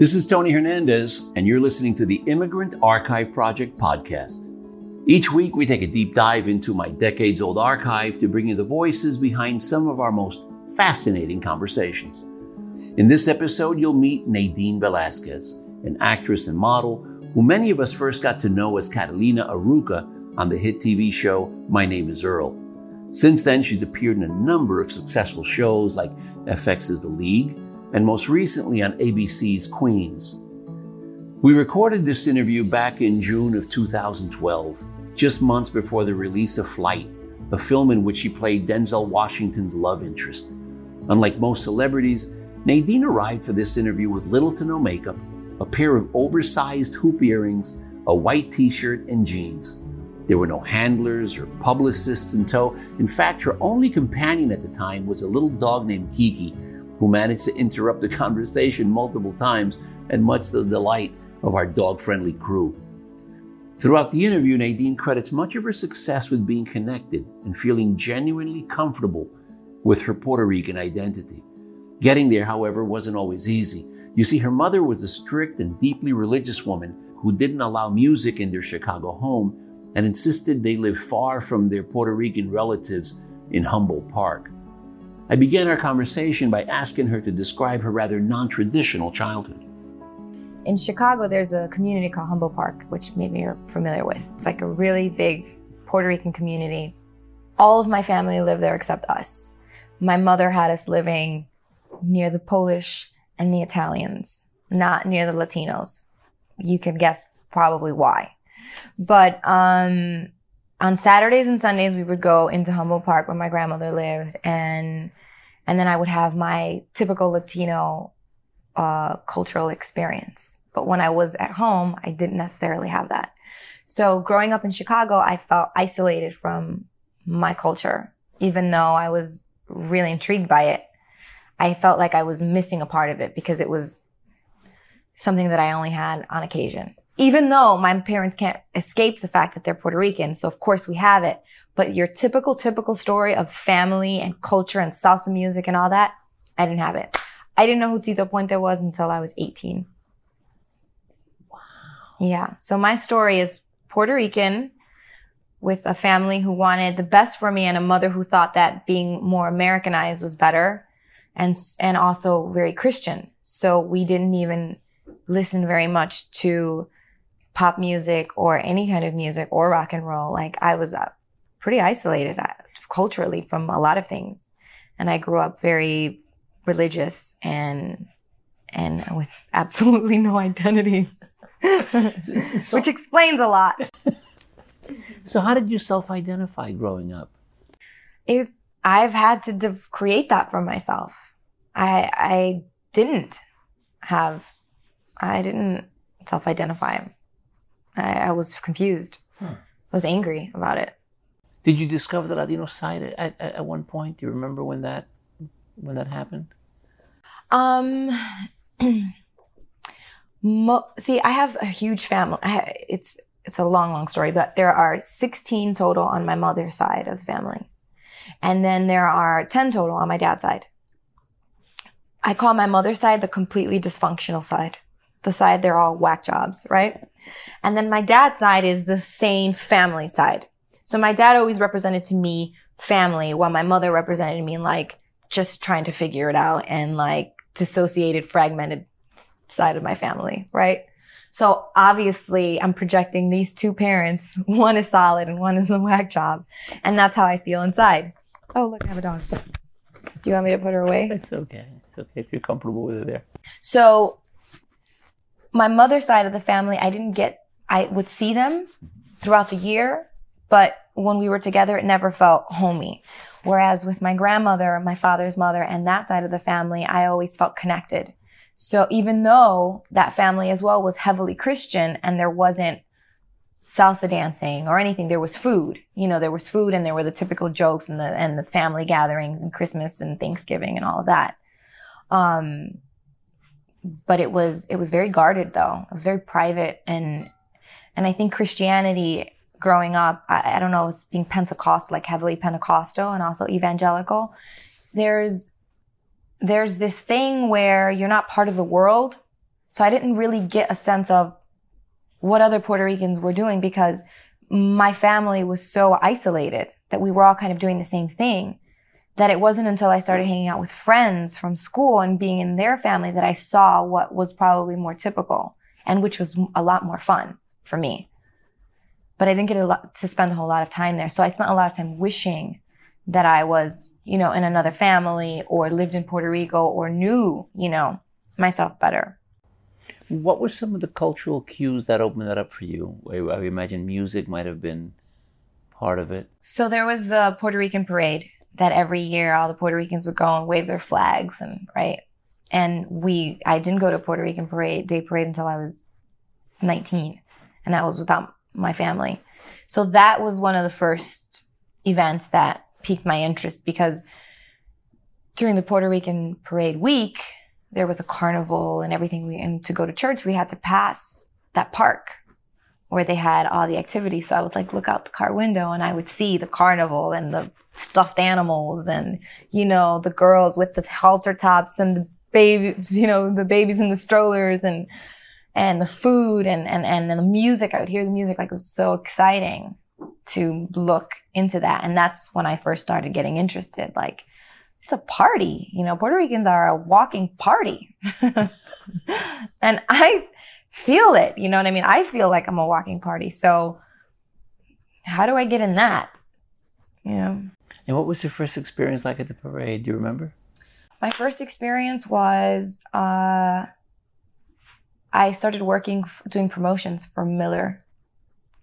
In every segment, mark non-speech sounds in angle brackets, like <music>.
This is Tony Hernandez, and you're listening to the Immigrant Archive Project podcast. Each week, we take a deep dive into my decades old archive to bring you the voices behind some of our most fascinating conversations. In this episode, you'll meet Nadine Velazquez, an actress and model who many of us first got to know as Catalina Aruca on the hit TV show My Name is Earl. Since then, she's appeared in a number of successful shows like FX's The League and most recently on ABC's Queens. We recorded this interview back in June of 2012, just months before the release of Flight, a film in which she played Denzel Washington's love interest. Unlike most celebrities, Nadine arrived for this interview with little to no makeup, a pair of oversized hoop earrings, a white t shirt, and jeans. There were no handlers or publicists in tow. In fact, her only companion at the time was a little dog named Kiki, who managed to interrupt the <laughs> conversation multiple times and much to the delight of our dog friendly crew. Throughout the interview, Nadine credits much of her success with being connected and feeling genuinely comfortable with her Puerto Rican identity. Getting there, however, wasn't always easy. You see, her mother was a strict and deeply religious woman who didn't allow music in their Chicago home and insisted they live far from their Puerto Rican relatives in Humboldt Park. I began our conversation by asking her to describe her rather non traditional childhood. In Chicago, there's a community called Humboldt Park, which maybe you're familiar with. It's like a really big Puerto Rican community. All of my family lived there except us. My mother had us living near the Polish and the Italians, not near the Latinos. You can guess probably why. But um, on Saturdays and Sundays, we would go into Humboldt Park where my grandmother lived, and and then I would have my typical Latino uh, cultural experience. But when I was at home, I didn't necessarily have that. So growing up in Chicago, I felt isolated from my culture, even though I was really intrigued by it. I felt like I was missing a part of it because it was something that I only had on occasion. Even though my parents can't escape the fact that they're Puerto Rican, so of course we have it. But your typical, typical story of family and culture and salsa music and all that, I didn't have it. I didn't know who Tito Puente was until I was 18. Wow. Yeah. So my story is Puerto Rican with a family who wanted the best for me and a mother who thought that being more Americanized was better and, and also very Christian. So we didn't even listen very much to pop music or any kind of music or rock and roll. Like I was uh, pretty isolated uh, culturally from a lot of things. And I grew up very religious and and with <laughs> absolutely no identity. so, Which explains a lot. so how did you self-identify growing up? It, I've had to de- create that for myself. I I didn't have I didn't self-identify. I, I was confused. Huh. I was angry about it. Did you discover the Latino side at, at, at one point? Do you remember when that when that happened? Um, <clears throat> mo- see, I have a huge family. I, it's it's a long, long story, but there are 16 total on my mother's side of the family, and then there are 10 total on my dad's side. I call my mother's side the completely dysfunctional side, the side they're all whack jobs, right? And then my dad's side is the sane family side. So my dad always represented to me family while my mother represented me like just trying to figure it out and like dissociated, fragmented side of my family, right? So obviously I'm projecting these two parents. <laughs> One is solid and one is a whack job. And that's how I feel inside. Oh, look, I have a dog. Do you want me to put her away? It's okay. It's okay if you're comfortable with it there. So my mother's side of the family, I didn't get, I would see them throughout the year, but when we were together, it never felt homey. Whereas with my grandmother, my father's mother, and that side of the family, I always felt connected. So even though that family as well was heavily Christian and there wasn't salsa dancing or anything, there was food. You know, there was food and there were the typical jokes and the and the family gatherings and Christmas and Thanksgiving and all of that. Um, but it was it was very guarded though. It was very private and and I think Christianity growing up, I, I don't know, being Pentecostal, like heavily Pentecostal and also evangelical, there's there's this thing where you're not part of the world. So I didn't really get a sense of what other Puerto Ricans were doing because my family was so isolated that we were all kind of doing the same thing that it wasn't until I started hanging out with friends from school and being in their family that I saw what was probably more typical and which was a lot more fun for me. But I didn't get a lot to spend a whole lot of time there. So I spent a lot of time wishing that I was, you know, in another family or lived in Puerto Rico or knew, you know, myself better. What were some of the cultural cues that opened that up for you? I, I imagine music might have been part of it. So there was the Puerto Rican parade that every year all the Puerto Ricans would go and wave their flags and right. And we, I didn't go to Puerto Rican parade, day parade until I was 19. And that was without my family. So that was one of the first events that piqued my interest because during the Puerto Rican parade week, there was a carnival and everything. We, and to go to church, we had to pass that park where they had all the activities. So I would like look out the car window and I would see the carnival and the stuffed animals and, you know, the girls with the halter tops and the babies, you know, the babies in the strollers and, and the food and, and, and the music. I would hear the music like it was so exciting to look into that. And that's when I first started getting interested. Like, it's a party. You know, Puerto Ricans are a walking party. <laughs> and I feel it. You know what I mean? I feel like I'm a walking party. So how do I get in that? You know? And what was your first experience like at the parade? Do you remember? My first experience was uh, I started working, doing promotions for Miller,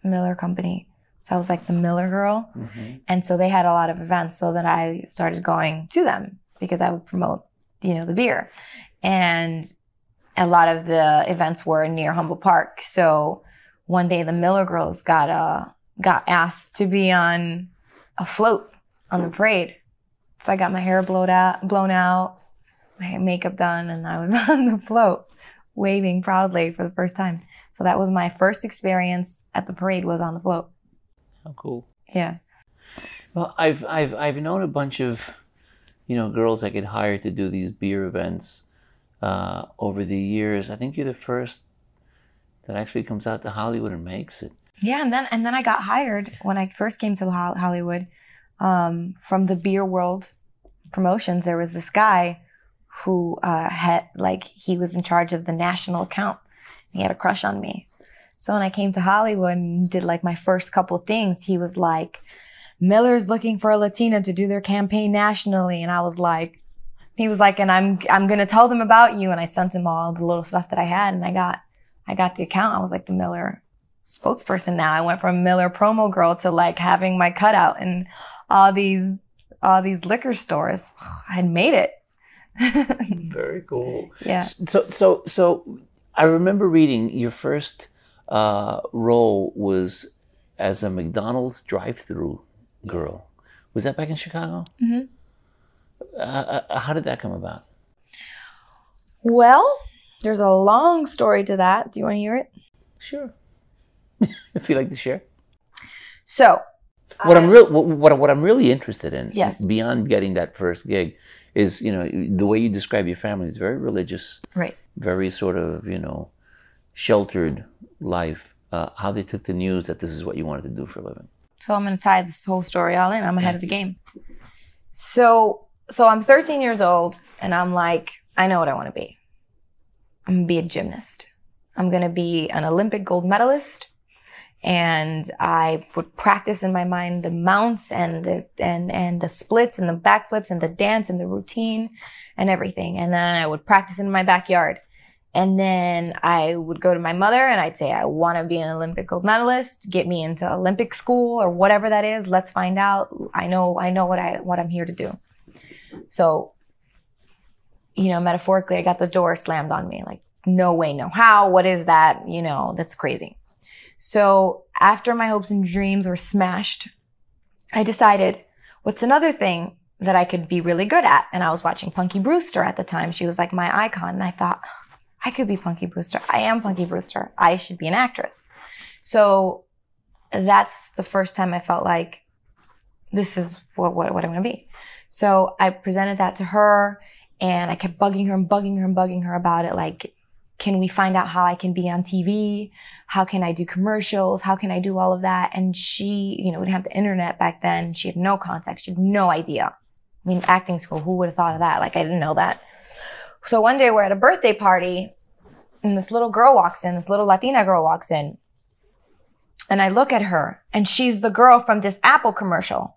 Miller Company. So I was like the Miller girl. Mm-hmm. And so they had a lot of events so that I started going to them because I would promote, you know, the beer. And a lot of the events were near Humboldt Park. So one day the Miller girls got, uh, got asked to be on a float on the parade. So I got my hair blown out, blown out, my makeup done, and I was <laughs> on the float waving proudly for the first time. So that was my first experience at the parade was on the float. How cool. Yeah. Well, I've I've I've known a bunch of, you know, girls that get hired to do these beer events uh, over the years. I think you're the first that actually comes out to Hollywood and makes it. Yeah, and then and then I got hired when I first came to Hollywood um, from the beer world promotions. There was this guy who uh, had like he was in charge of the national account. He had a crush on me, so when I came to Hollywood and did like my first couple things, he was like, Miller's looking for a Latina to do their campaign nationally. And I was like, he was like, and I'm, I'm going to tell them about you. And I sent him all the little stuff that I had and I got, I got the account. I was like the Miller spokesperson now. I went from Miller promo girl to like having my cutout in all these, all these liquor stores. <sighs> I had made it. <laughs> Very cool. Yeah. So, so, so I remember reading your first uh, role was as a McDonald's drive-through girl. Was that back in Chicago? Mm-hmm. Uh, uh, how did that come about? Well, there's a long story to that. Do you want to hear it? Sure. <laughs> if you like to share. So, what I, am real what, what I'm really interested in, yes. beyond getting that first gig, is you know the way you describe your family is very religious, right? Very sort of you know sheltered life, uh, how they took the news that this is what you wanted to do for a living. So I'm going to tie this whole story all in. I'm ahead of the game. So, so I'm 13 years old and I'm like, I know what I want to be. I'm going to be a gymnast. I'm going to be an Olympic gold medalist. And I would practice in my mind the mounts and the, and, and the splits and the backflips and the dance and the routine and everything. And then I would practice in my backyard. And then I would go to my mother and I'd say, I want to be an Olympic gold medalist. Get me into Olympic school or whatever that is. Let's find out. I know, I know what I, what I'm here to do. So, you know, metaphorically, I got the door slammed on me. Like, no way, no how. What is that? You know, that's crazy. So after my hopes and dreams were smashed, I decided, what's another thing that I could be really good at? And I was watching Punky Brewster at the time. She was like my icon. And I thought, I could be Punky Brewster. I am Punky Brewster. I should be an actress. So that's the first time I felt like this is what, what, what I want to be. So I presented that to her and I kept bugging her and bugging her and bugging her about it. Like, can we find out how I can be on TV? How can I do commercials? How can I do all of that? And she, you know, we didn't have the internet back then. She had no context. She had no idea. I mean, acting school, who would have thought of that? Like, I didn't know that. So one day we're at a birthday party and this little girl walks in, this little Latina girl walks in. And I look at her and she's the girl from this Apple commercial.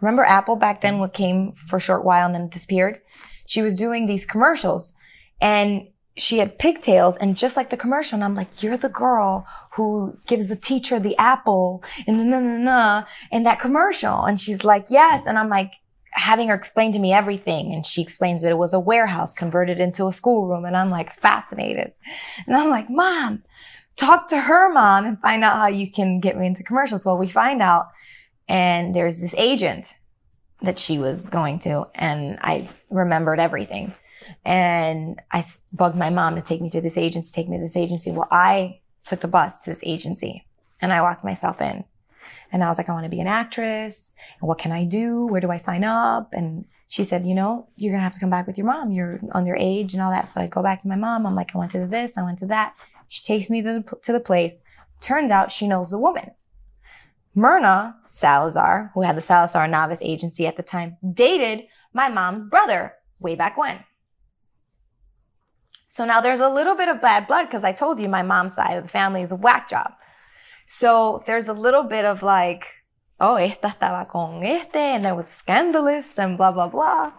Remember Apple back then mm-hmm. what came for a short while and then disappeared? She was doing these commercials and she had pigtails and just like the commercial and I'm like, you're the girl who gives the teacher the apple and then, na, in that commercial. And she's like, yes. And I'm like, having her explain to me everything. And she explains that it was a warehouse converted into a schoolroom. And I'm like fascinated. And I'm like, mom, talk to her mom and find out how you can get me into commercials. Well, we find out and there's this agent that she was going to and I remembered everything. And I bugged my mom to take me to this agency, take me to this agency. Well, I took the bus to this agency and I walked myself in. And I was like, I want to be an actress. And what can I do? Where do I sign up? And she said, you know, you're going to have to come back with your mom. You're underage and all that. So I go back to my mom. I'm like, I went to this. I went to that. She takes me to the, to the place. Turns out she knows the woman. Myrna Salazar, who had the Salazar Navas agency at the time, dated my mom's brother way back when. So now there's a little bit of bad blood because I told you my mom's side of the family is a whack job. So there's a little bit of like, oh, esta estaba con este, and there was scandalous and blah, blah, blah.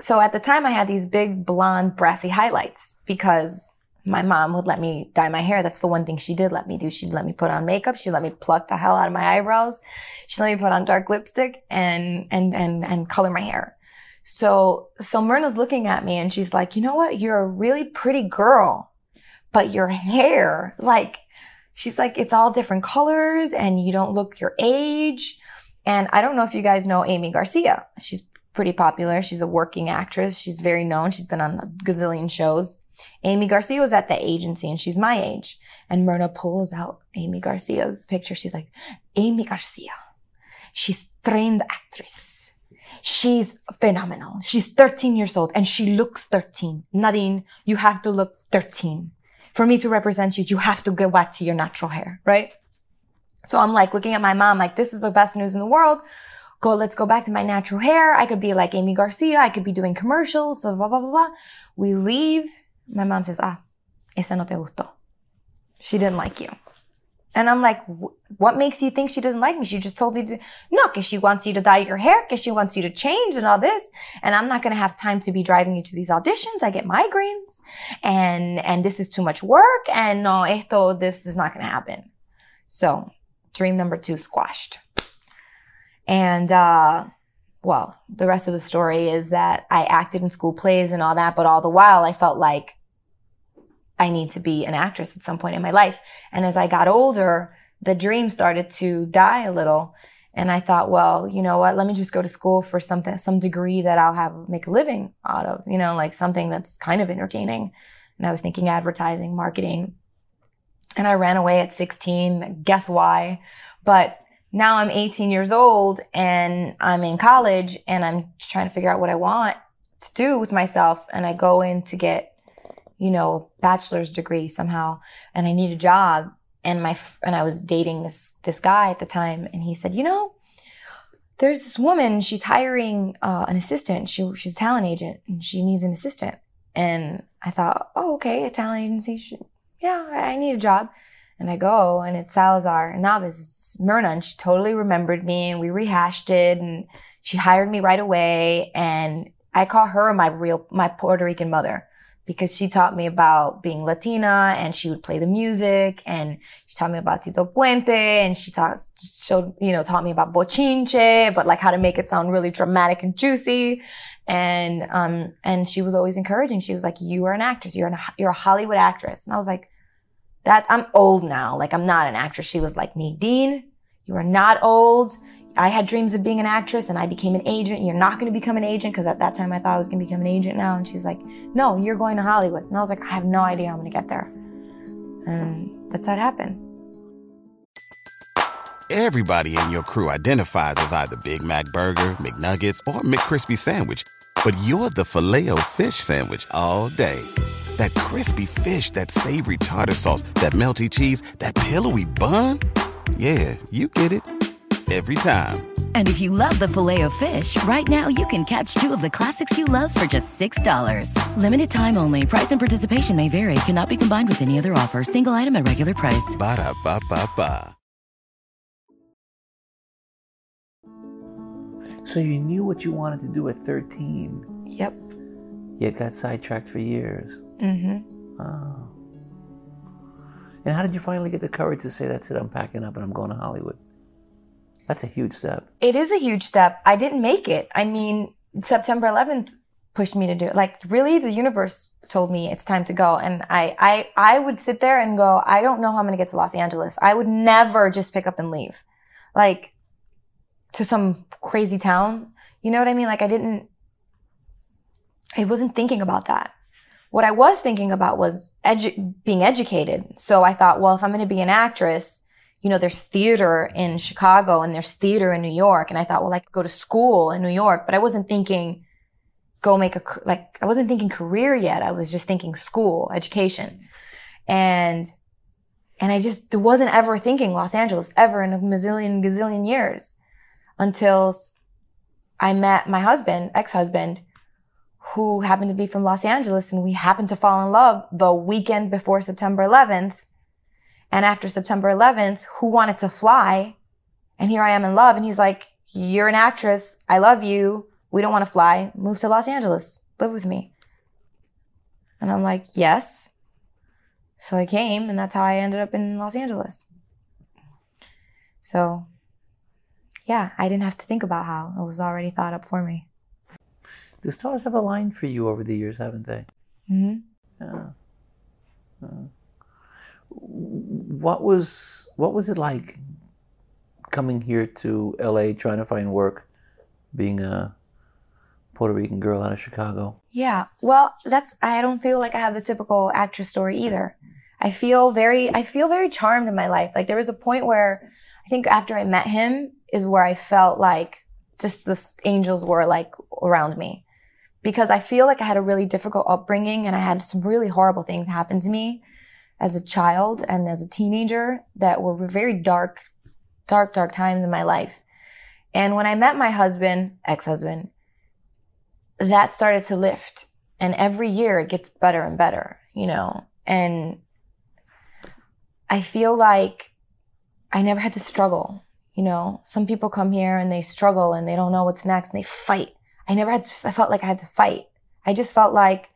So at the time I had these big blonde brassy highlights because my mom would let me dye my hair. That's the one thing she did let me do. She'd let me put on makeup. She'd let me pluck the hell out of my eyebrows. She'd let me put on dark lipstick and, and, and, and color my hair. So, so Myrna's looking at me and she's like, you know what? You're a really pretty girl, but your hair, like, she's like, it's all different colors and you don't look your age. And I don't know if you guys know Aimee Garcia. She's pretty popular. She's a working actress. She's very known. She's been on a gazillion shows. Aimee Garcia was at the agency and she's my age. And Myrna pulls out Aimee Garcia's picture. She's like, Aimee Garcia. She's trained actress She's phenomenal. She's 13 years old and she looks 13. Nadine, you have to look 13. For me to represent you, you have to go back to your natural hair, right? So I'm like looking at my mom, like, this is the best news in the world. Go, let's go back to my natural hair. I could be like Aimee Garcia. I could be doing commercials, blah, blah, blah, blah. We leave. My mom says, ah, esa no te gustó. She didn't like you. And I'm like, what makes you think she doesn't like me? She just told me to, no, cause she wants you to dye your hair, cause she wants you to change and all this. And I'm not going to have time to be driving you to these auditions. I get migraines and, and this is too much work. And no, esto, this is not going to happen. So dream number two squashed. And, uh, well, the rest of the story is that I acted in school plays and all that, but all the while I felt like I need to be an actress at some point in my life. And as I got older, the dream started to die a little. And I thought, well, you know what? Let me just go to school for something, some degree that I'll have make a living out of, you know, like something that's kind of entertaining. And I was thinking advertising, marketing. And I ran away at 16. Guess why? But now I'm 18 years old and I'm in college and I'm trying to figure out what I want to do with myself. And I go in to get you know, bachelor's degree somehow and I need a job and my and I was dating this this guy at the time, and he said, you know, there's this woman. She's hiring uh, an assistant. She she's a talent agent, and she needs an assistant. And I thought, oh, okay, a talent agency. Should, yeah, I need a job. And I go, and it's Salazar and Navas. It's Myrna, and she totally remembered me, and we rehashed it, and she hired me right away. And I call her my real, my Puerto Rican mother because she taught me about being Latina and she would play the music and she taught me about Tito Puente and she taught, showed, you know, taught me about bochinche, but like how to make it sound really dramatic and juicy. And, um, and she was always encouraging. She was like, you are an actress. You're an, you're a Hollywood actress. And I was like, that, I'm old now. Like I'm not an actress. She was like, Nadine, you are not old. I had dreams of being an actress and I became an agent. You're not going to become an agent because at that time I thought I was going to become an agent now. And she's like, no, you're going to Hollywood. And I was like, I have no idea how I'm going to get there. And that's how it happened. Everybody in your crew identifies as either Big Mac Burger, McNuggets, or McCrispy Sandwich. But you're the filet fish Sandwich all day. That crispy fish, that savory tartar sauce, that melty cheese, that pillowy bun. Yeah, you get it every time. And if you love the filet of fish, right now you can catch two of the classics you love for just $6. Limited time only. Price and participation may vary. Cannot be combined with any other offer. Single item at regular price. Ba da ba ba ba. So you knew what you wanted to do at 13, Yep. yet got sidetracked for years. Mm-hmm. Oh. And how did you finally get the courage to say, that's it, I'm packing up and I'm going to Hollywood? That's a huge step. It is a huge step. I didn't make it. I mean, September 11th pushed me to do it. Like really the universe told me it's time to go. And I, I, I would sit there and go, I don't know how I'm going to get to Los Angeles. I would never just pick up and leave. Like to some crazy town. You know what I mean? Like I didn't, I wasn't thinking about that. What I was thinking about was edu- being educated. So I thought, well, if I'm going to be an actress, you know, there's theater in Chicago and there's theater in New York. And I thought, well, I could go to school in New York, but I wasn't thinking go make a, like, I wasn't thinking career yet. I was just thinking school, education. And, and I just wasn't ever thinking Los Angeles ever in a gazillion, gazillion years until I met my husband, ex-husband, who happened to be from Los Angeles and we happened to fall in love the weekend before September 11th. And after September 11th, who wanted to fly? And here I am in love. And he's like, you're an actress. I love you. We don't want to fly. Move to Los Angeles. Live with me. And I'm like, yes. So I came and that's how I ended up in Los Angeles. So yeah, I didn't have to think about how it was already thought up for me. The stars have aligned for you over the years, haven't they? hmm Yeah. Uh, what was what was it like coming here to LA trying to find work, being a Puerto Rican girl out of Chicago? Yeah. Well, that's I don't feel like I have the typical actress story either. I feel very I feel very charmed in my life. Like there was a point where I think after I met him is where I felt like just the angels were like around me. Because I feel like I had a really difficult upbringing and I had some really horrible things happen to me as a child and as a teenager that were very dark, dark, dark times in my life. And when I met my husband, ex-husband, that started to lift. And every year it gets better and better, you know? And I feel like I never had to struggle, you know? Some people come here and they struggle and they don't know what's next and they fight. I never had to, I felt like I had to fight. I just felt like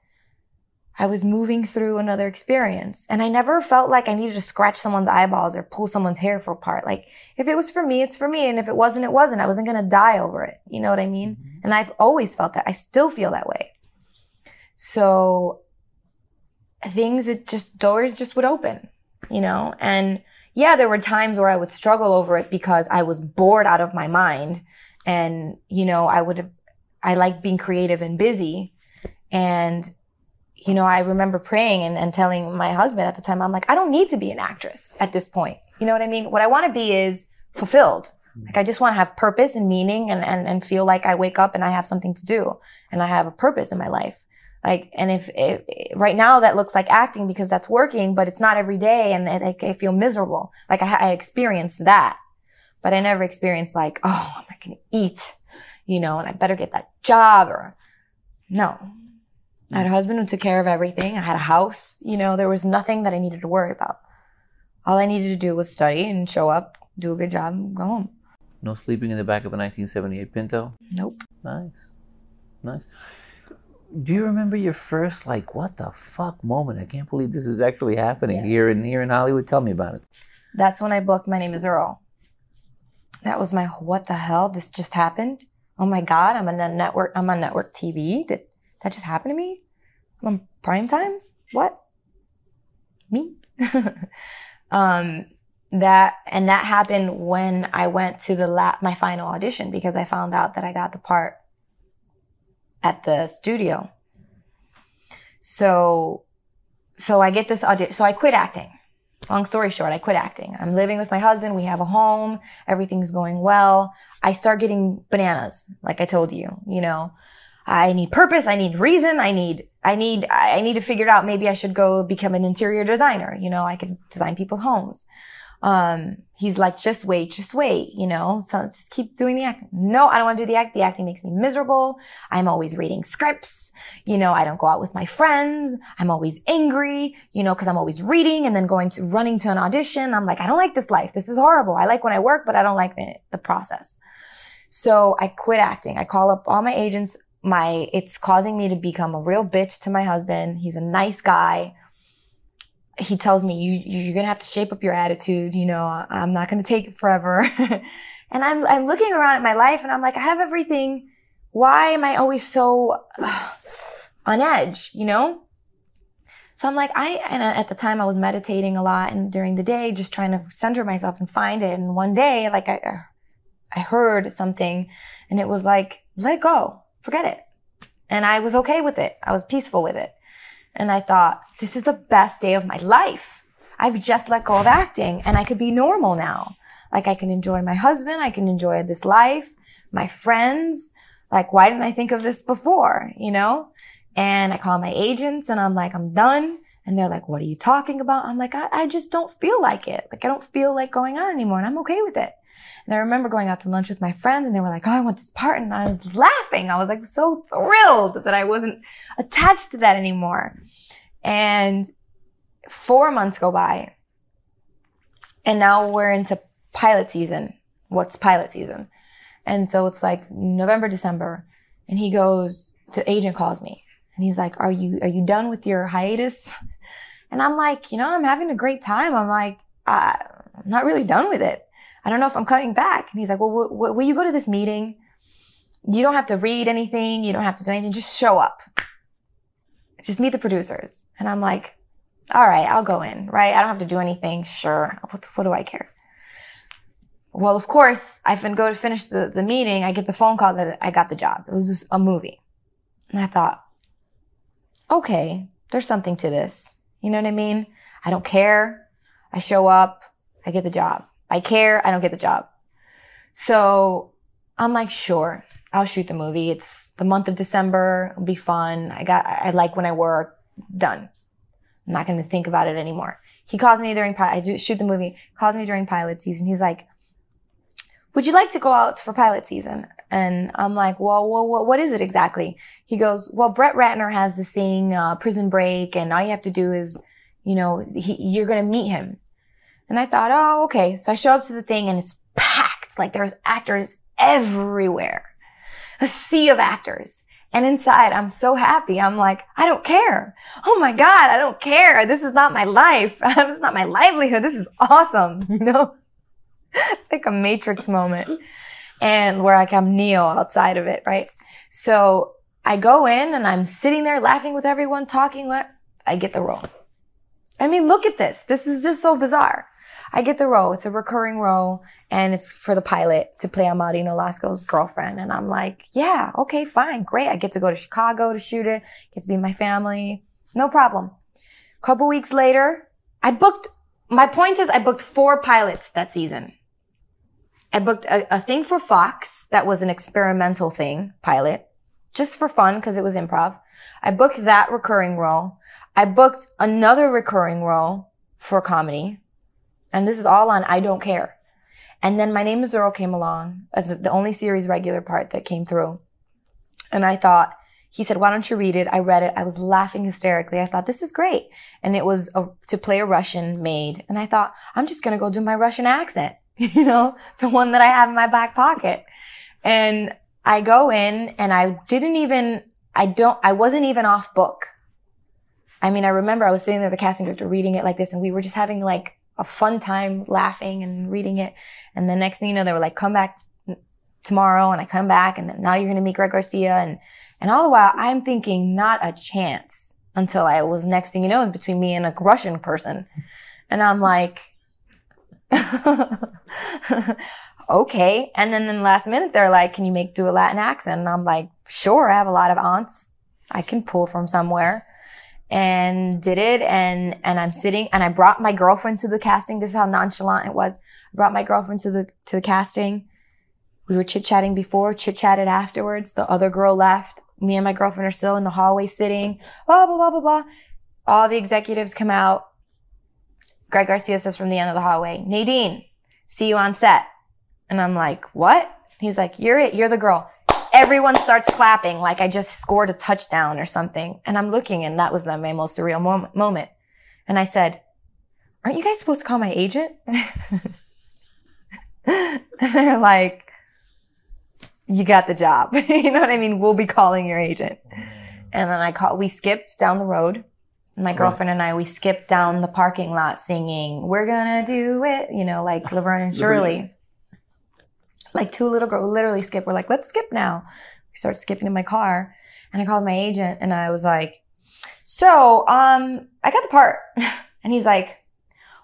I was moving through another experience. And I never felt like I needed to scratch someone's eyeballs or pull someone's hair for apart. Like, if it was for me, it's for me. And if it wasn't, it wasn't. I wasn't going to die over it. You know what I mean? Mm-hmm. And I've always felt that. I still feel that way. So things, it just, doors just would open, you know? And yeah, there were times where I would struggle over it because I was bored out of my mind. And, you know, I would have, I like being creative and busy. And, you know, I remember praying and, and telling my husband at the time, I'm like, I don't need to be an actress at this point. You know what I mean? What I want to be is fulfilled. Like I just want to have purpose and meaning and, and, and feel like I wake up and I have something to do and I have a purpose in my life. Like, and if, if right now that looks like acting because that's working, but it's not every day, and, I, I feel miserable. Like I, I experienced that, but I never experienced like, oh, I'm not gonna eat, you know, and I better get that job or no. I had a mm. husband who took care of everything. I had a house, you know, there was nothing that I needed to worry about. All I needed to do was study and show up, do a good job, and go home. No sleeping in the back of a 1978 Pinto? Nope. Nice. Nice. Do you remember your first like what the fuck moment? I can't believe this is actually happening Yeah. here in here in Hollywood. Tell me about it. That's when I booked My Name is Earl. That was my what the hell? This just happened? Oh my god, I'm on a network I'm on network TV. Did that just happen to me? I'm on prime time? What? Me? <laughs> um that and that happened when I went to the la- my final audition because I found out that I got the part at the studio. So so I get this audition. So I quit acting long story short, I quit acting. I'm living with my husband. We have a home. Everything's going well. I start getting bananas, like I told you, you know, I need purpose. I need reason. I need, I need, I need to figure it out. Maybe I should go become an interior designer. You know, I could design people's homes. Um, he's like, just wait, just wait, you know, so just keep doing the acting. No, I don't want to do the act. The acting makes me miserable. I'm always reading scripts. You know, I don't go out with my friends. I'm always angry, you know, cause I'm always reading and then going to running to an audition. I'm like, I don't like this life. This is horrible. I like when I work, but I don't like the, the process. So I quit acting. I call up all my agents. My, it's causing me to become a real bitch to my husband. He's a nice guy he tells me you you're gonna have to shape up your attitude you know i'm not gonna take it forever. <laughs> And i'm i'm looking around at my life and i'm like i have everything. Why am i always so uh, <sighs> on edge you know? So i'm like i and at the time i was meditating a lot and during the day just trying to center myself and find it. And one day like i i heard something and it was like let it go. Forget it. And i was okay with it. I was peaceful with it and I thought, this is the best day of my life. I've just let go of acting and I could be normal now. Like I can enjoy my husband. I can enjoy this life, my friends. Like, why didn't I think of this before? You know? And I call my agents and I'm like, I'm done. And they're like, what are you talking about? I'm like, I, I just don't feel like it. Like, I don't feel like going on anymore and I'm okay with it. And I remember going out to lunch with my friends and they were like, oh, I want this part. And I was laughing. I was like so thrilled that I wasn't attached to that anymore. And four months go by. And now we're into pilot season. What's pilot season? And so it's like November, December. And he goes, the agent calls me and he's like, are you, are you done with your hiatus? <laughs> And I'm like, you know, I'm having a great time. I'm like, uh, I'm not really done with it. I don't know if I'm coming back. And he's like, well, will you go to this meeting? You don't have to read anything. You don't have to do anything. Just show up. Just meet the producers. And I'm like, all right, I'll go in, right? I don't have to do anything. Sure. What, what do I care? Well, of course, I fin- go to finish the, the meeting. I get the phone call that I got the job. It was a movie. And I thought, okay, there's something to this. You know what I mean? I don't care. I show up. I get the job. I care. I don't get the job. So I'm like, sure, I'll shoot the movie. It's the month of December. It'll be fun. I got, I like when I work. Done. I'm not going to think about it anymore. He calls me during, I do shoot the movie, calls me during pilot season. He's like, would you like to go out for pilot season? And I'm like, well, well, well what is it exactly? He goes, well, Brett Ratner has this thing, uh, Prison Break, and all you have to do is, you know, he, you're going to meet him. And I thought, oh, okay. So I show up to the thing and it's packed. Like there's actors everywhere, a sea of actors. And inside, I'm so happy. I'm like, I don't care. Oh my God, I don't care. This is not my life. <laughs> this is not my livelihood. This is awesome. <laughs> You know, it's like a matrix moment and where like I'm Neo outside of it, right? So I go in and I'm sitting there laughing with everyone, talking. What I get the role. I mean, look at this. This is just so bizarre. I get the role. It's a recurring role and it's for the pilot to play Amaury Nolasco's girlfriend. And I'm like, yeah, okay, fine, great. I get to go to Chicago to shoot it, get to be my family. No problem. Couple weeks later, I booked, my point is I booked four pilots that season. I booked a, a thing for Fox that was an experimental thing, pilot, just for fun because it was improv. I booked that recurring role. I booked another recurring role for comedy. And this is all on I Don't Care. And then My Name is Earl came along as the only series regular part that came through. And I thought, he said, why don't you read it? I read it. I was laughing hysterically. I thought, this is great. And it was a, to play a Russian maid. And I thought, I'm just going to go do my Russian accent, <laughs> you know, the one that I have in my back pocket. And I go in and I didn't even, I don't, I wasn't even off book. I mean, I remember I was sitting there, the casting director reading it like this and we were just having like a fun time laughing and reading it. And the next thing you know, they were like, come back tomorrow. And I come back and now you're going to meet Greg Garcia. And, and all the while I'm thinking not a chance until I was next thing you know, is between me and a Russian person. And I'm like, <laughs> okay. And then the last minute, they're like, can you make do a Latin accent? And I'm like, sure. I have a lot of aunts. I can pull from somewhere and did it. And, and I'm sitting and I brought my girlfriend to the casting. This is how nonchalant it was. I brought my girlfriend to the, to the casting. We were chit chatting before, chit chatted afterwards. The other girl left. Me and my girlfriend are still in the hallway sitting, blah, blah, blah, blah, blah. All the executives come out. Greg Garcia says from the end of the hallway, Nadine, see you on set. And I'm like, what? He's like, you're it. You're the girl everyone starts clapping like I just scored a touchdown or something. And I'm looking and that was my most surreal mom- moment. And I said, aren't you guys supposed to call my agent? <laughs> and they're like, you got the job. <laughs> you know what I mean? We'll be calling your agent. And then I called, we skipped down the road. My girlfriend and I, we skipped down the parking lot singing, we're gonna do it, you know, like Laverne and Shirley like two little girls literally skip. We're like, let's skip now. We start skipping in my car. And I called my agent and I was like, so, um, I got the part. <laughs> And he's like,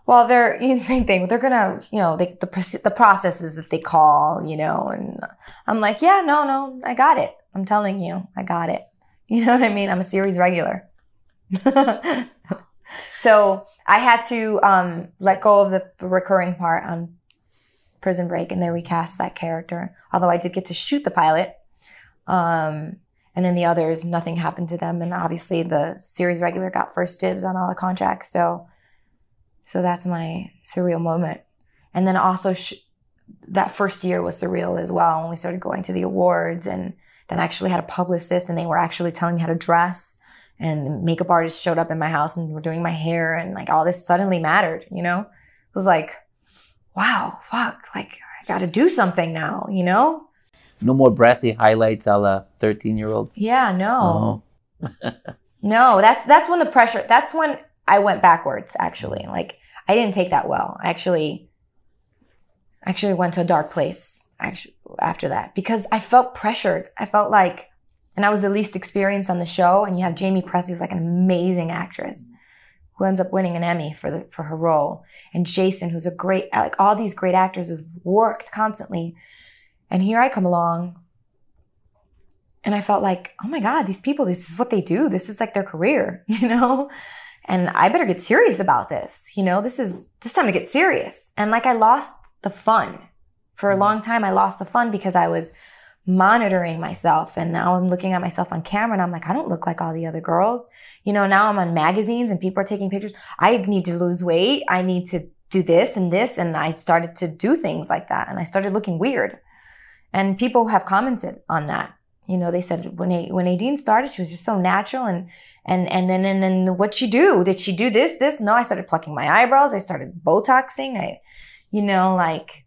well, they're, <laughs> same thing. They're gonna, you know, they, the, the processes that they call, you know, and I'm like, yeah, no, no, I got it. I'm telling you, I got it. <laughs> You know what I mean? I'm a series regular. so I had to, um, let go of the recurring part on Prison Break and they recast that character. Although I did get to shoot the pilot. Um, and then the others, nothing happened to them. And obviously the series regular got first dibs on all the contracts. So, so that's my surreal moment. And then also sh- that first year was surreal as well when we started going to the awards and then I actually had a publicist and they were actually telling me how to dress and the makeup artists showed up in my house and were doing my hair and like all this suddenly mattered, you know? It was like, wow, fuck, like I got to do something now, you know? No more brassy highlights a la 13 year old. Yeah, no. Oh. <laughs> <laughs> no, that's, that's when the pressure, that's when I went backwards, actually. Like, I didn't take that well. I actually, actually went to a dark place actually, after that because I felt pressured. I felt like, and I was the least experienced on the show. And you have Jamie Pressly, who's like an amazing actress who ends up winning an Emmy for the for her role, and Jason, who's a great like all these great actors who've worked constantly, and here I come along, and I felt like, oh my god, these people, this is what they do. This is like their career, <laughs> you know, and I better get serious about this. You know, this is just time to get serious. And like I lost the fun for a mm-hmm. long time. I lost the fun because I was monitoring myself. And now I'm looking at myself on camera and I'm like, I don't look like all the other girls. You know, now I'm on magazines and people are taking pictures. I need to lose weight. I need to do this and this. And I started to do things like that. And I started looking weird. And people have commented on that. You know, they said when a, when Nadine started, she was just so natural and and and then and then what she do? Did she do this? This? No, I started plucking my eyebrows. I started Botoxing. I, you know, like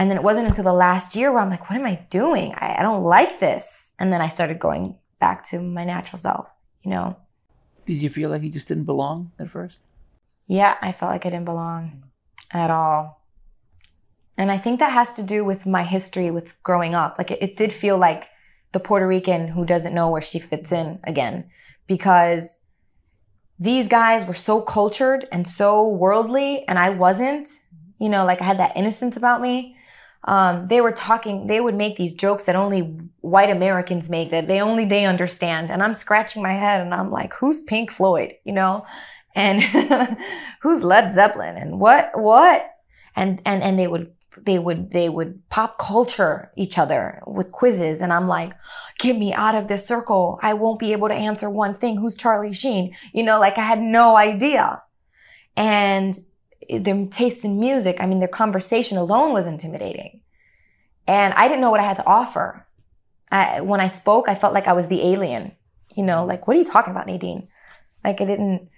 and then it wasn't until the last year where I'm like, what am I doing? I, I don't like this. And then I started going back to my natural self, you know. Did you feel like you just didn't belong at first? Yeah, I felt like I didn't belong at all. And I think that has to do with my history with growing up. Like it, it did feel like the Puerto Rican who doesn't know where she fits in again because these guys were so cultured and so worldly and I wasn't, you know, like I had that innocence about me um, they were talking, they would make these jokes that only white Americans make that they only they understand. And I'm scratching my head and I'm like, who's Pink Floyd? You know? And <laughs> who's Led Zeppelin? And what, what? And, and, and they would they would they would pop culture each other with quizzes and i'm like get me out of this circle i won't be able to answer one thing who's charlie sheen you know like i had no idea and their taste in music i mean their conversation alone was intimidating. And i didn't know what i had to offer. I, when i spoke i felt like i was the alien you know like what are you talking about nadine? Like i didn't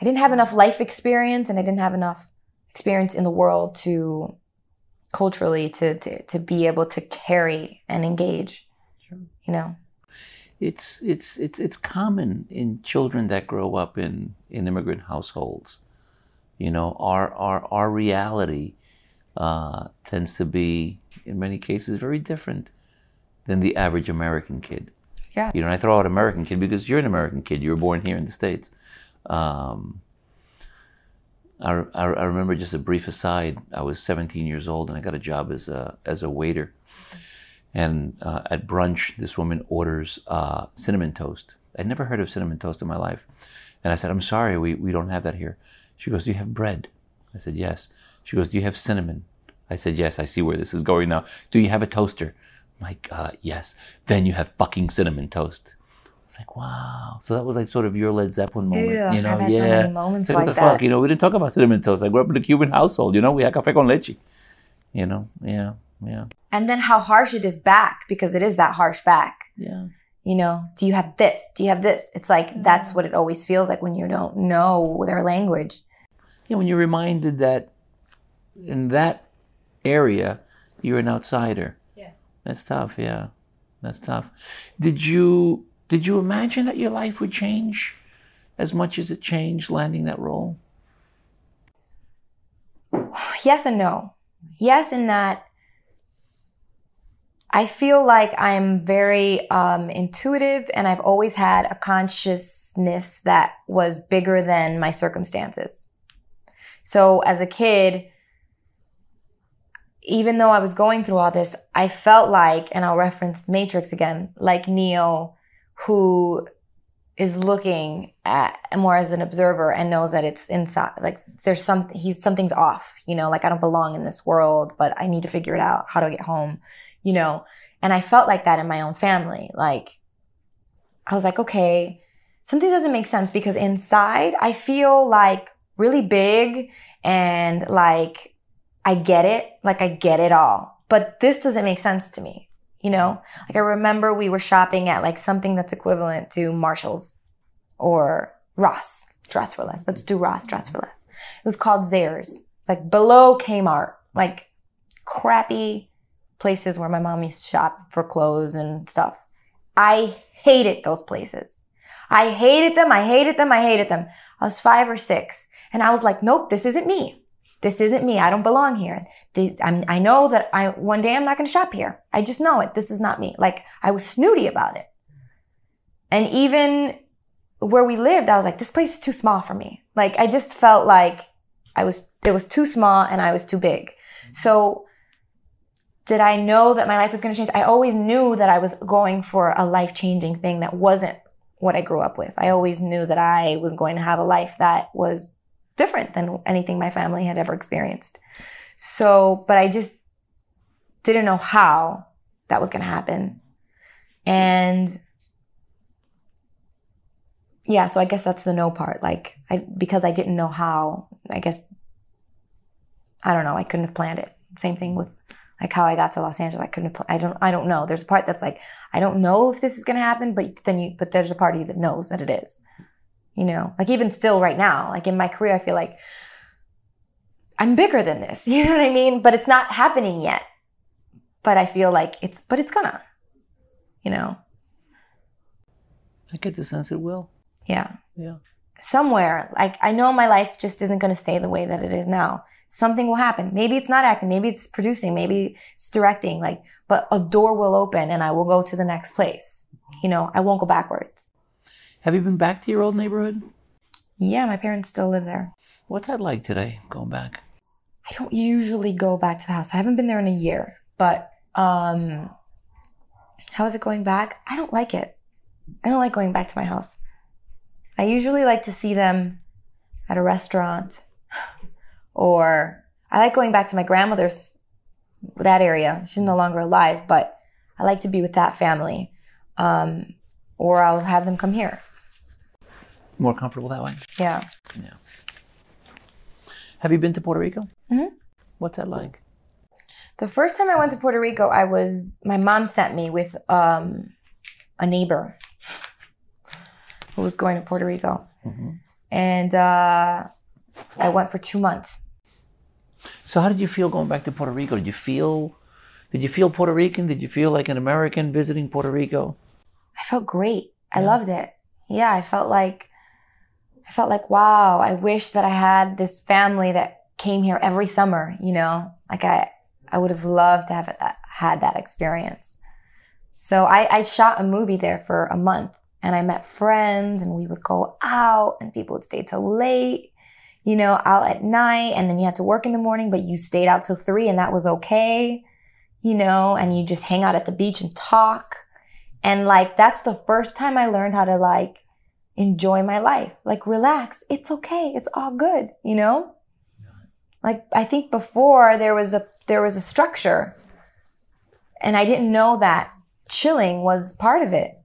i didn't have enough life experience and i didn't have enough experience in the world to culturally to, to, to be able to carry and engage sure. you know? It's it's it's it's common in children that grow up in in immigrant households you know our our our reality uh, tends to be in many cases very different than the average american kid yeah you know i throw out american kid because you're an american kid you were born here in the states um, I, I, remember just a brief aside. I was 17 years old and I got a job as a as a waiter. And uh, at brunch, this woman orders uh, cinnamon toast. I'd never heard of cinnamon toast in my life. And I said, I'm sorry, we, we don't have that here. She goes, Do you have bread? I said, Yes. She goes, Do you have cinnamon? I said, Yes, I see where this is going now. Do you have a toaster? I'm like, uh, Yes. Then you have fucking cinnamon toast. It's like, wow. So that was like sort of your Led Zeppelin moment. Yeah, you know, I've had yeah. so many moments It's like what the that. fuck? You know, we didn't talk about cinnamon toast. I grew up in a Cuban household, you know, we had café con leche. You know, yeah, yeah, And then how harsh it is back because it is that harsh back. yeah. You know, do you have this? Do you have this? It's like that's what it always feels like when you don't know their language. Yeah, when you're reminded that in that area you're an outsider. Yeah. That's tough, yeah. That's tough. Did you did you imagine that your life would change as much as it changed landing that role? Yes and no. Yes, in that I feel like I'm very um, intuitive and I've always had a consciousness that was bigger than my circumstances. So as a kid, even though I was going through all this, I felt like, and I'll reference the Matrix again, like Neo, who is looking at more as an observer and knows that it's inside like there's some he's something's off you know like i don't belong in this world but i need to figure it out how do i get home you know? And i felt like that in my own family like i was like okay something doesn't make sense because inside i feel like really big and like i get it like i get it all but this doesn't make sense to me you know? Like i remember we were shopping at like something that's equivalent to marshall's or ross dress for less. Let's do ross dress for less. It was called zayres it's like below kmart like crappy places where my mom used to shop for clothes and stuff. I hated those places. I hated them i hated them i hated them. I was five or six and i was like nope this isn't me this isn't me. I don't belong here. I know that I one day I'm not going to shop here. I just know it. This is not me. Like I was snooty about it. And even where we lived, I was like, this place is too small for me. Like I just felt like I was it was too small and I was too big. So did I know that my life was going to change? I always knew that I was going for a life changing thing that wasn't what I grew up with. I always knew that I was going to have a life that was different than anything my family had ever experienced. So, but I just didn't know how that was going to happen. And yeah, so I guess that's the no part. Like, I, because I didn't know how, I guess, I don't know, I couldn't have planned it. Same thing with like how I got to Los Angeles. I couldn't have, I don't, I don't know. There's a part that's like, I don't know if this is going to happen, but then you, but there's a part of you that knows that it is you know like even still right now like in my career i feel like i'm bigger than this <laughs> you know what i mean? But it's not happening yet. But i feel like it's but it's gonna you know? I get the sense it will. yeah. Yeah. somewhere like i know my life just isn't to stay the way that it is now. Something will happen. Maybe it's not acting maybe it's producing maybe it's directing like but a door will open and i will go to the next place. You know i won't go backwards Have you been back to your old neighborhood? yeah my parents still live there What's that like today, going back? I don't usually go back to the house. I haven't been there in a year, but um how is it going back? I don't like it. I don't like going back to my house. I usually like to see them at a restaurant or I like going back to my grandmother's that area. She's no longer alive, but I like to be with that family. Um, or I'll have them come here. More comfortable that way? Yeah. Yeah. Have you been to Puerto Rico? Mm-hmm. What's that like? The first time I went to Puerto Rico, I was my mom sent me with um, a neighbor who was going to Puerto Rico, Mhm. and uh, I went for two months. So how did you feel going back to Puerto Rico? Did you feel did you feel Puerto Rican? Did you feel like an American visiting Puerto Rico? I felt great. I Yeah. loved it. Yeah, I felt like I felt like wow, I wish that I had this family that came here every summer, you know? Like I I would have loved to have that, had that experience. So I, I shot a movie there for a month and I met friends and we would go out and people would stay till late, you know, out at night and then you had to work in the morning, but you stayed out till three and that was okay, you know, and you just hang out at the beach and talk. And like, that's the first time I learned how to like enjoy my life. Like, relax. It's okay. It's all good, you know? Like, I think before there was a, there was a structure and I didn't know that chilling was part of it.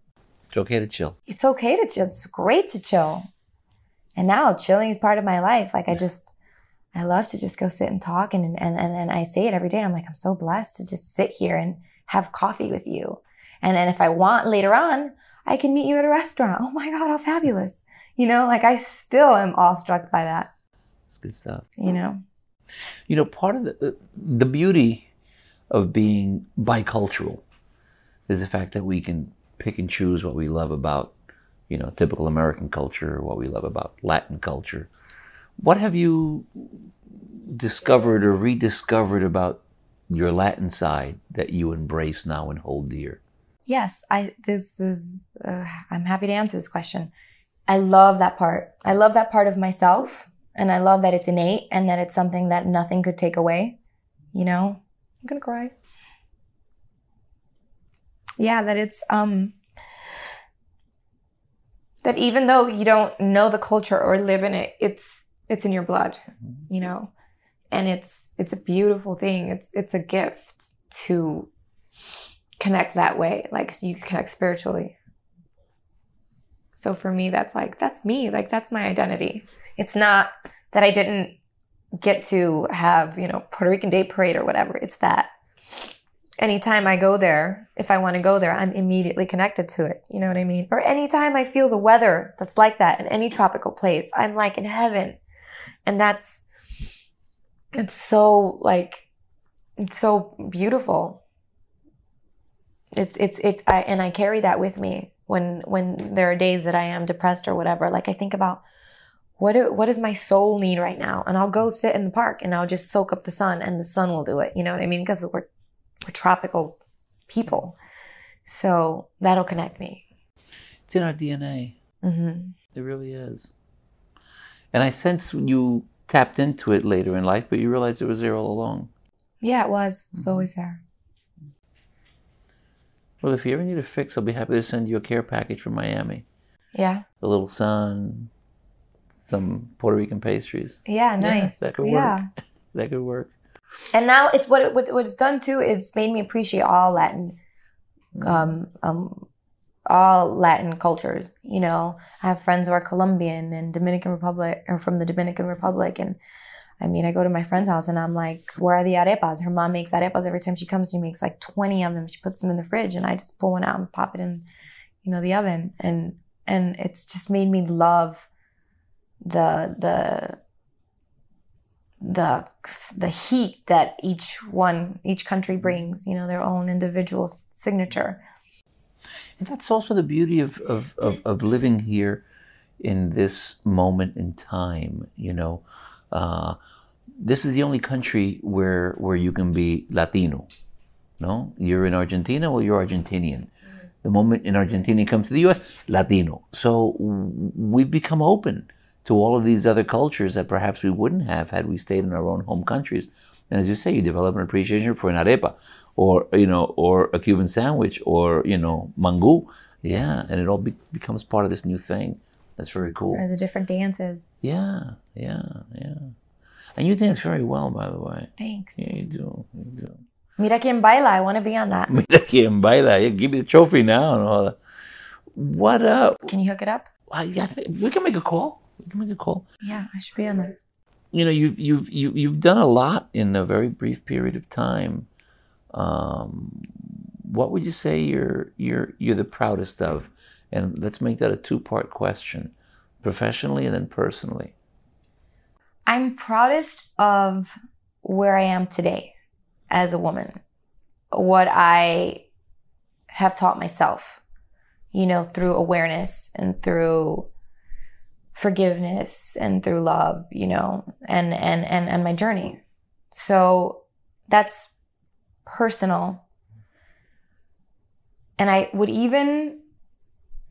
It's okay to chill. It's okay to chill. It's great to chill. And now chilling is part of my life. Like, I just, I love to just go sit and talk. And, and, and, and I say it every day. I'm like, I'm so blessed to just sit here and have coffee with you. And then if I want later on, I can meet you at a restaurant. Oh my God, how fabulous. You know, like I still am awestruck by that, It's good stuff. you know? You know, part of the the beauty of being bicultural is the fact that we can pick and choose what we love about, you know, typical American culture, what we love about Latin culture. What have you discovered or rediscovered about your Latin side that you embrace now and hold dear? Yes, I, this is, uh, I'm happy to answer this question. I love that part. I love that part of myself. And I love that it's innate and that it's something that nothing could take away. You know, I'm gonna cry. Yeah, that it's, um, that even though you don't know the culture or live in it, it's, it's in your blood, you know, and it's, it's a beautiful thing. It's, it's a gift to connect that way. Like you connect spiritually. So for me, that's like, that's me. Like that's my identity. It's not that I didn't get to have, you know, Puerto Rican Day Parade or whatever. It's that anytime I go there, if I want to go there, I'm immediately connected to it. You know what I mean? Or anytime I feel the weather that's like that in any tropical place, I'm like in heaven. And that's, it's so like, it's so beautiful. It's, it's, it, I, and I carry that with me when, when there are days that I am depressed or whatever. Like I think about, what do, what does my soul need right now? And I'll go sit in the park and I'll just soak up the sun and the sun will do it. You know what I mean? Because we're, we're tropical people. So that'll connect me. It's in our DNA. mm-hmm. It really is. And I sense when you tapped into it later in life, but you realized it was there all along. Yeah, it was. It's always there. Well, if you ever need a fix, I'll be happy to send you a care package from Miami. Yeah. A little sun, some Puerto Rican pastries. Yeah, nice. that could work. yeah. <laughs> That could work. And now it's what, it, what what it's done too. It's made me appreciate all Latin, um, um, all Latin cultures. You know, I have friends who are Colombian and Dominican Republic, or from the Dominican Republic, and I mean, I go to my friend's house and I'm like, "Where are the arepas?" Her mom makes arepas every time she comes. To me, she makes like twenty of them. She puts them in the fridge, and I just pull one out and pop it in, you know, the oven. And and it's just made me love the the the the heat that each one each country brings you know their own individual signature And that's also the beauty of, of, of, of living here in this moment in time. You know, uh, this is the only country where where you can be Latino. No, you're in Argentina. Well, you're Argentinian. The moment an Argentinian comes to the U.S., Latino. So we've become open to all of these other cultures that perhaps we wouldn't have had we stayed in our own home countries. And as you say, you develop an appreciation for an arepa, or you know, or a Cuban sandwich, or you know, mango. Yeah, and it all be- becomes part of this new thing. That's very cool. or the different dances Yeah, yeah, yeah. And you dance very well, by the way. thanks Yeah, you do. You do. Mira quien baila. I want to be on that. <laughs> Mira quien baila. Yeah, give me the trophy now and all that. What up? Can you hook it up? I, I think we can make a call. We can make a call. Yeah, I should be on there. You know, you've you've you, you've done a lot in a very brief period of time. Um, what would you say you're you're you're the proudest of? And let's make that a two part question, professionally and then personally. I'm proudest of where I am today as a woman, what I have taught myself, you know, through awareness and through forgiveness and through love, you know, and and and and my journey. So that's personal. And I would even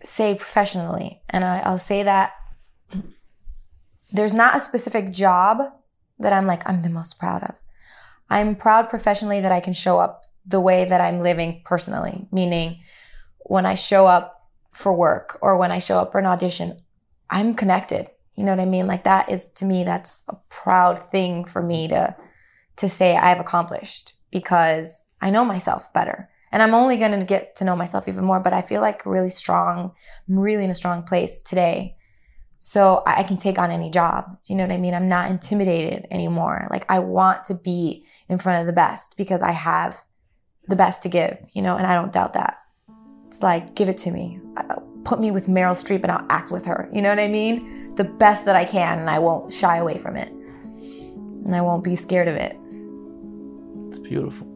say professionally, and I, I'll say that there's not a specific job that I'm like, I'm the most proud of. I'm proud professionally that I can show up the way that I'm living personally, meaning when I show up for work or when I show up for an audition, I'm connected. You know what I mean? Like that is to me that's a proud thing for me to to say I've accomplished because I know myself better. And I'm only going to get to know myself even more, but I feel like really strong. I'm really in a strong place today so I can take on any job. Do you know what I mean? I'm not intimidated anymore. Like I want to be in front of the best because I have the best to give, you know, and I don't doubt that. It's like, give it to me. Uh, put me with Meryl Streep and I'll act with her. You know what I mean? The best that I can and I won't shy away from it. And I won't be scared of it. It's beautiful.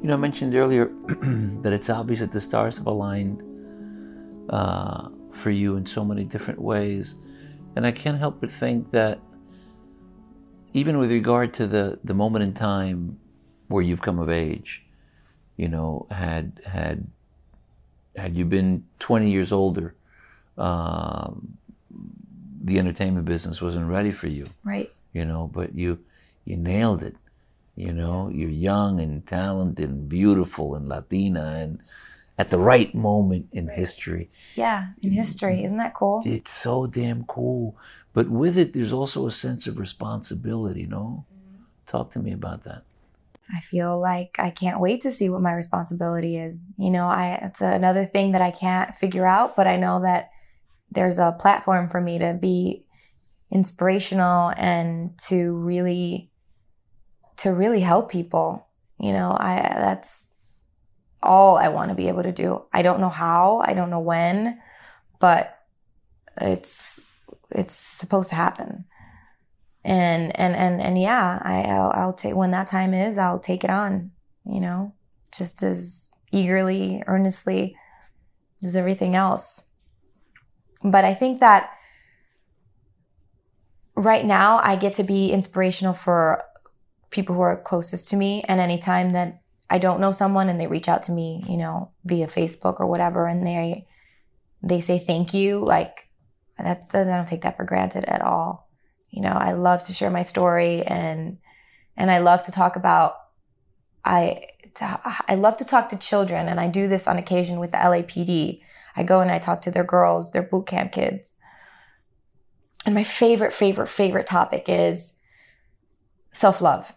You know, I mentioned earlier <clears throat> that it's obvious that the stars have aligned uh, for you in so many different ways. And I can't help but think that even with regard to the, the moment in time where you've come of age, you know, had had had you been 20 years older, um, the entertainment business wasn't ready for you. Right. You know, but you you nailed it. You know, you're young and talented and beautiful and Latina and at the right moment in history. Yeah, in history. Isn't that cool? It's so damn cool. But with it, there's also a sense of responsibility, no? Mm-hmm. Talk to me about that. I feel like I can't wait to see what my responsibility is. You know, I it's another thing that I can't figure out, but I know that there's a platform for me to be inspirational and to really to really help people. You know, I that's all I want to be able to do. I don't know how, I don't know when, but it's it's supposed to happen. And and and and yeah, I I'll, I'll take when that time is, I'll take it on. You know, just as eagerly, earnestly as everything else. But I think that right now I get to be inspirational for people who are closest to me. And anytime that I don't know someone and they reach out to me, you know, via Facebook or whatever, and they they say thank you, like that Does I don't take that for granted at all. You know, I love to share my story and and I love to talk about I I love to talk to children and I do this on occasion with the LAPD. I go and I talk to their girls, their boot camp kids. And my favorite favorite favorite topic is self-love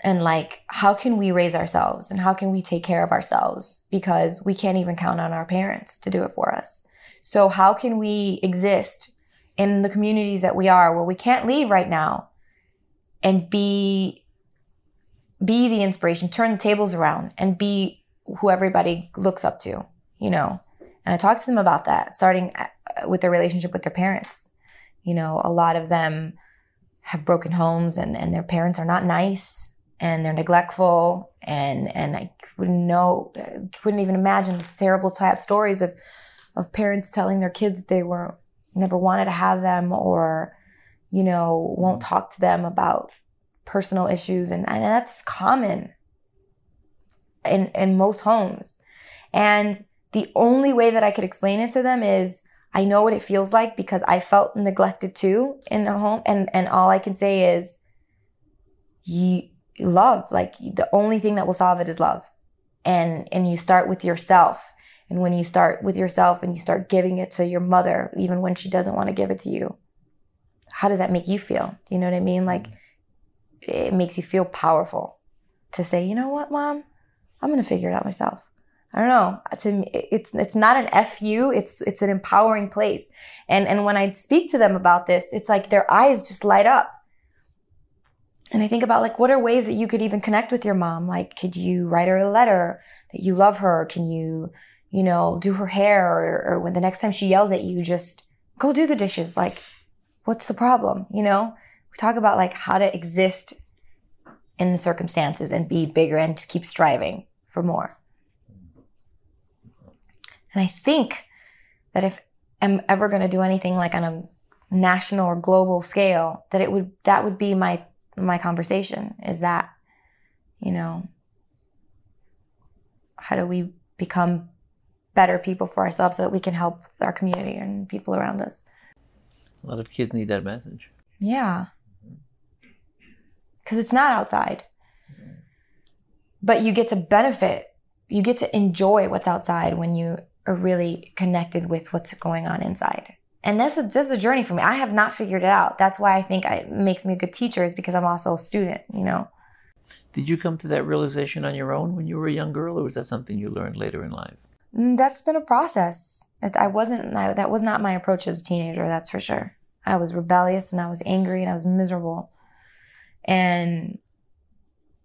and like how can we raise ourselves and how can we take care of ourselves? Because we can't even count on our parents to do it for us. So how can we exist in the communities that we are where we can't leave right now and be be the inspiration turn the tables around and be who everybody looks up to you know? And i talk to them about that starting uh, with their relationship with their parents. You know a lot of them have broken homes and, and their parents are not nice and they're neglectful and and I couldn't know couldn't even imagine the terrible sad stories of of parents telling their kids that they were never wanted to have them or you know, won't talk to them about personal issues. And, and that's common in, in most homes. And the only way that I could explain it to them is I know what it feels like because I felt neglected too in a home. And, and all I can say is, you love, like the only thing that will solve it is love. And, and you start with yourself. And when you start with yourself and you start giving it to your mother, even when she doesn't want to give it to you, how does that make you feel? Do you know what I mean? Like it makes you feel powerful to say, you know what, mom, I'm gonna figure it out myself. I don't know. To it's it's not an fu. It's it's an empowering place. And and when I speak to them about this, it's like their eyes just light up. And I think about like what are ways that you could even connect with your mom? Like, could you write her a letter that you love her? Can you, you know, do her hair or, or when the next time she yells at you, just go do the dishes. Like, what's the problem? You know, we talk about like how to exist in the circumstances and be bigger and just keep striving for more. And I think that if I'm ever going to do anything like on a national or global scale, that it would that would be my my conversation is that you know how do we become better people for ourselves so that we can help our community and people around us. A lot of kids need that message. Yeah. Mm-hmm. Cuz it's not outside. Mm-hmm. But you get to benefit, you get to enjoy what's outside when you are really connected with what's going on inside. And this is just a journey for me. I have not figured it out. That's why I think it makes me a good teacher is because I'm also a student, you know. Did you come to that realization on your own when you were a young girl, or was that something you learned later in life? Mm, that's been a process. I wasn't. I, that was not my approach as a teenager. That's for sure. I was rebellious and I was angry and I was miserable, and,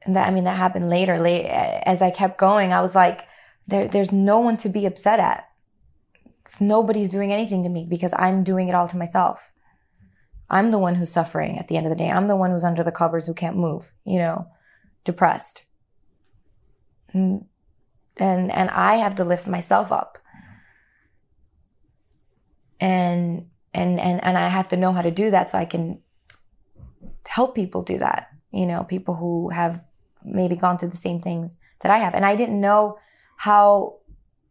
and that I mean that happened later. Late as I kept going, I was like, there, there's no one to be upset at nobody's doing anything to me because I'm doing it all to myself. I'm the one who's suffering at the end of the day. I'm the one who's under the covers who can't move, you know, depressed. And and, and I have to lift myself up. And and and and I have to know how to do that so I can help people do that. You know, people who have maybe gone through the same things that I have. And I didn't know how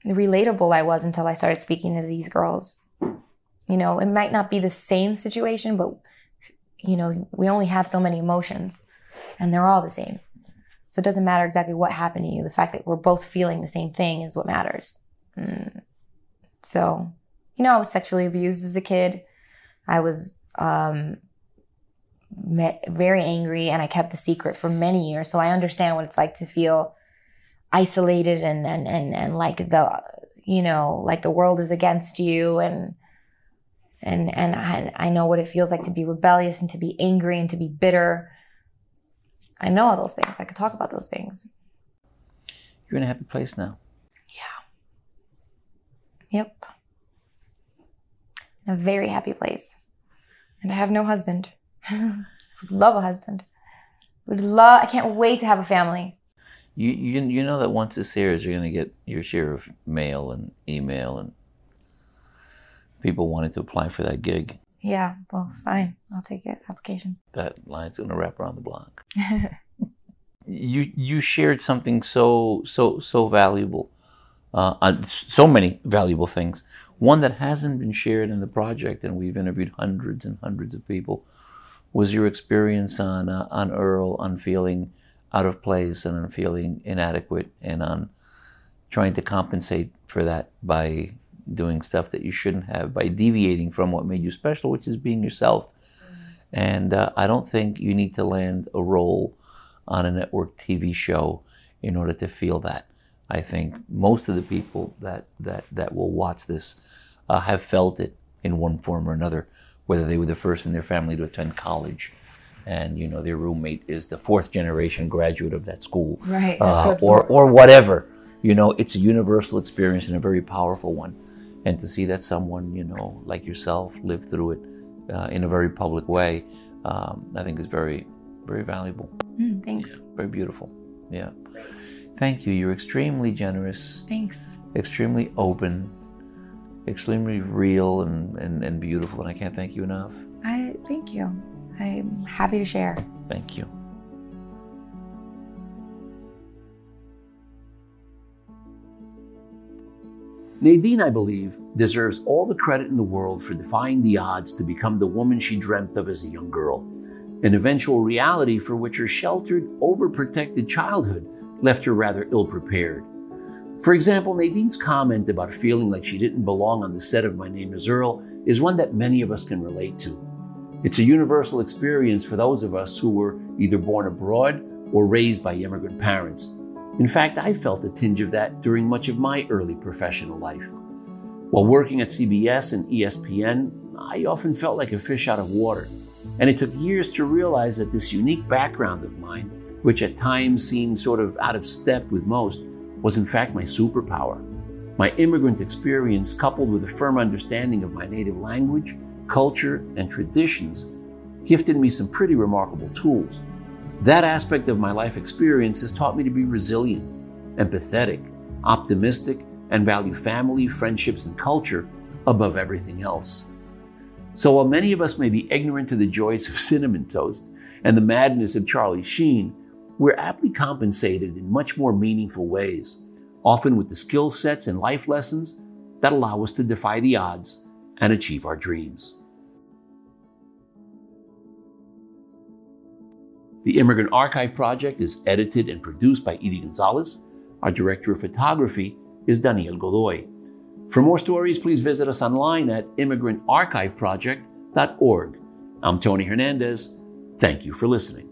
relatable I was until I started speaking to these girls. You know, it might not be the same situation, but you know, we only have so many emotions and they're all the same. So it doesn't matter exactly what happened to you. The fact that we're both feeling the same thing is what matters. Mm. So, you know, I was sexually abused as a kid. I was um, very angry and I kept the secret for many years. So I understand what it's like to feel isolated and and and and like the you know like the world is against you and and and I, I know what it feels like to be rebellious and to be angry and to be bitter. I know all those things. I could talk about those things. You're in a happy place now. Yeah. Yep. In a very happy place. And i have no husband. Would <laughs> love a husband. Would love i can't wait to have a family you you you know that once this airs, you're going to get your share of mail and email and people wanting to apply for that gig. Yeah, well, fine. I'll take it. Application. That line's going to wrap around the block. <laughs> you you shared something so so so valuable, uh, so many valuable things. One that hasn't been shared in the project, and we've interviewed hundreds and hundreds of people, was your experience on uh, on Earl on feeling out of place and on feeling inadequate and on trying to compensate for that by doing stuff that you shouldn't have, by deviating from what made you special, which is being yourself. And uh, I don't think you need to land a role on a network TV show in order to feel that. I think most of the people that, that, that will watch this uh, have felt it in one form or another, whether they were the first in their family to attend college and you know their roommate is the fourth generation graduate of that school, right? Uh, or or whatever. You know, it's a universal experience and a very powerful one. And to see that someone you know like yourself live through it uh, in a very public way, um, I think is very very valuable. Mm, thanks. Yeah, very beautiful. Yeah. Thank you. You're extremely generous. Thanks. Extremely open. Extremely real and, and, and beautiful, and I can't thank you enough. I Thank you. I'm happy to share. Thank you. Nadine, I believe, deserves all the credit in the world for defying the odds to become the woman she dreamt of as a young girl, an eventual reality for which her sheltered, overprotected childhood left her rather ill prepared. For example, Nadine's comment about feeling like she didn't belong on the set of My Name is Earl is one that many of us can relate to. It's a universal experience for those of us who were either born abroad or raised by immigrant parents. In fact, I felt a tinge of that during much of my early professional life. While working at CBS and ESPN, I often felt like a fish out of water. And it took years to realize that this unique background of mine, which at times seemed sort of out of step with most, was in fact my superpower. My immigrant experience, coupled with a firm understanding of my native language, culture, and traditions, gifted me some pretty remarkable tools. That aspect of my life experience has taught me to be resilient, empathetic, optimistic, and value family, friendships, and culture above everything else. So while many of us may be ignorant to the joys of <laughs> cinnamon toast and the madness of Charlie Sheen, we're aptly compensated in much more meaningful ways, often with the skill sets and life lessons that allow us to defy the odds and achieve our dreams. The Immigrant Archive Project is edited and produced by Edie Gonzalez. Our director of photography is Daniel Godoy. For more stories, please visit us online at immigrantarchiveproject.org. I'm Tony Hernandez. Thank you for listening.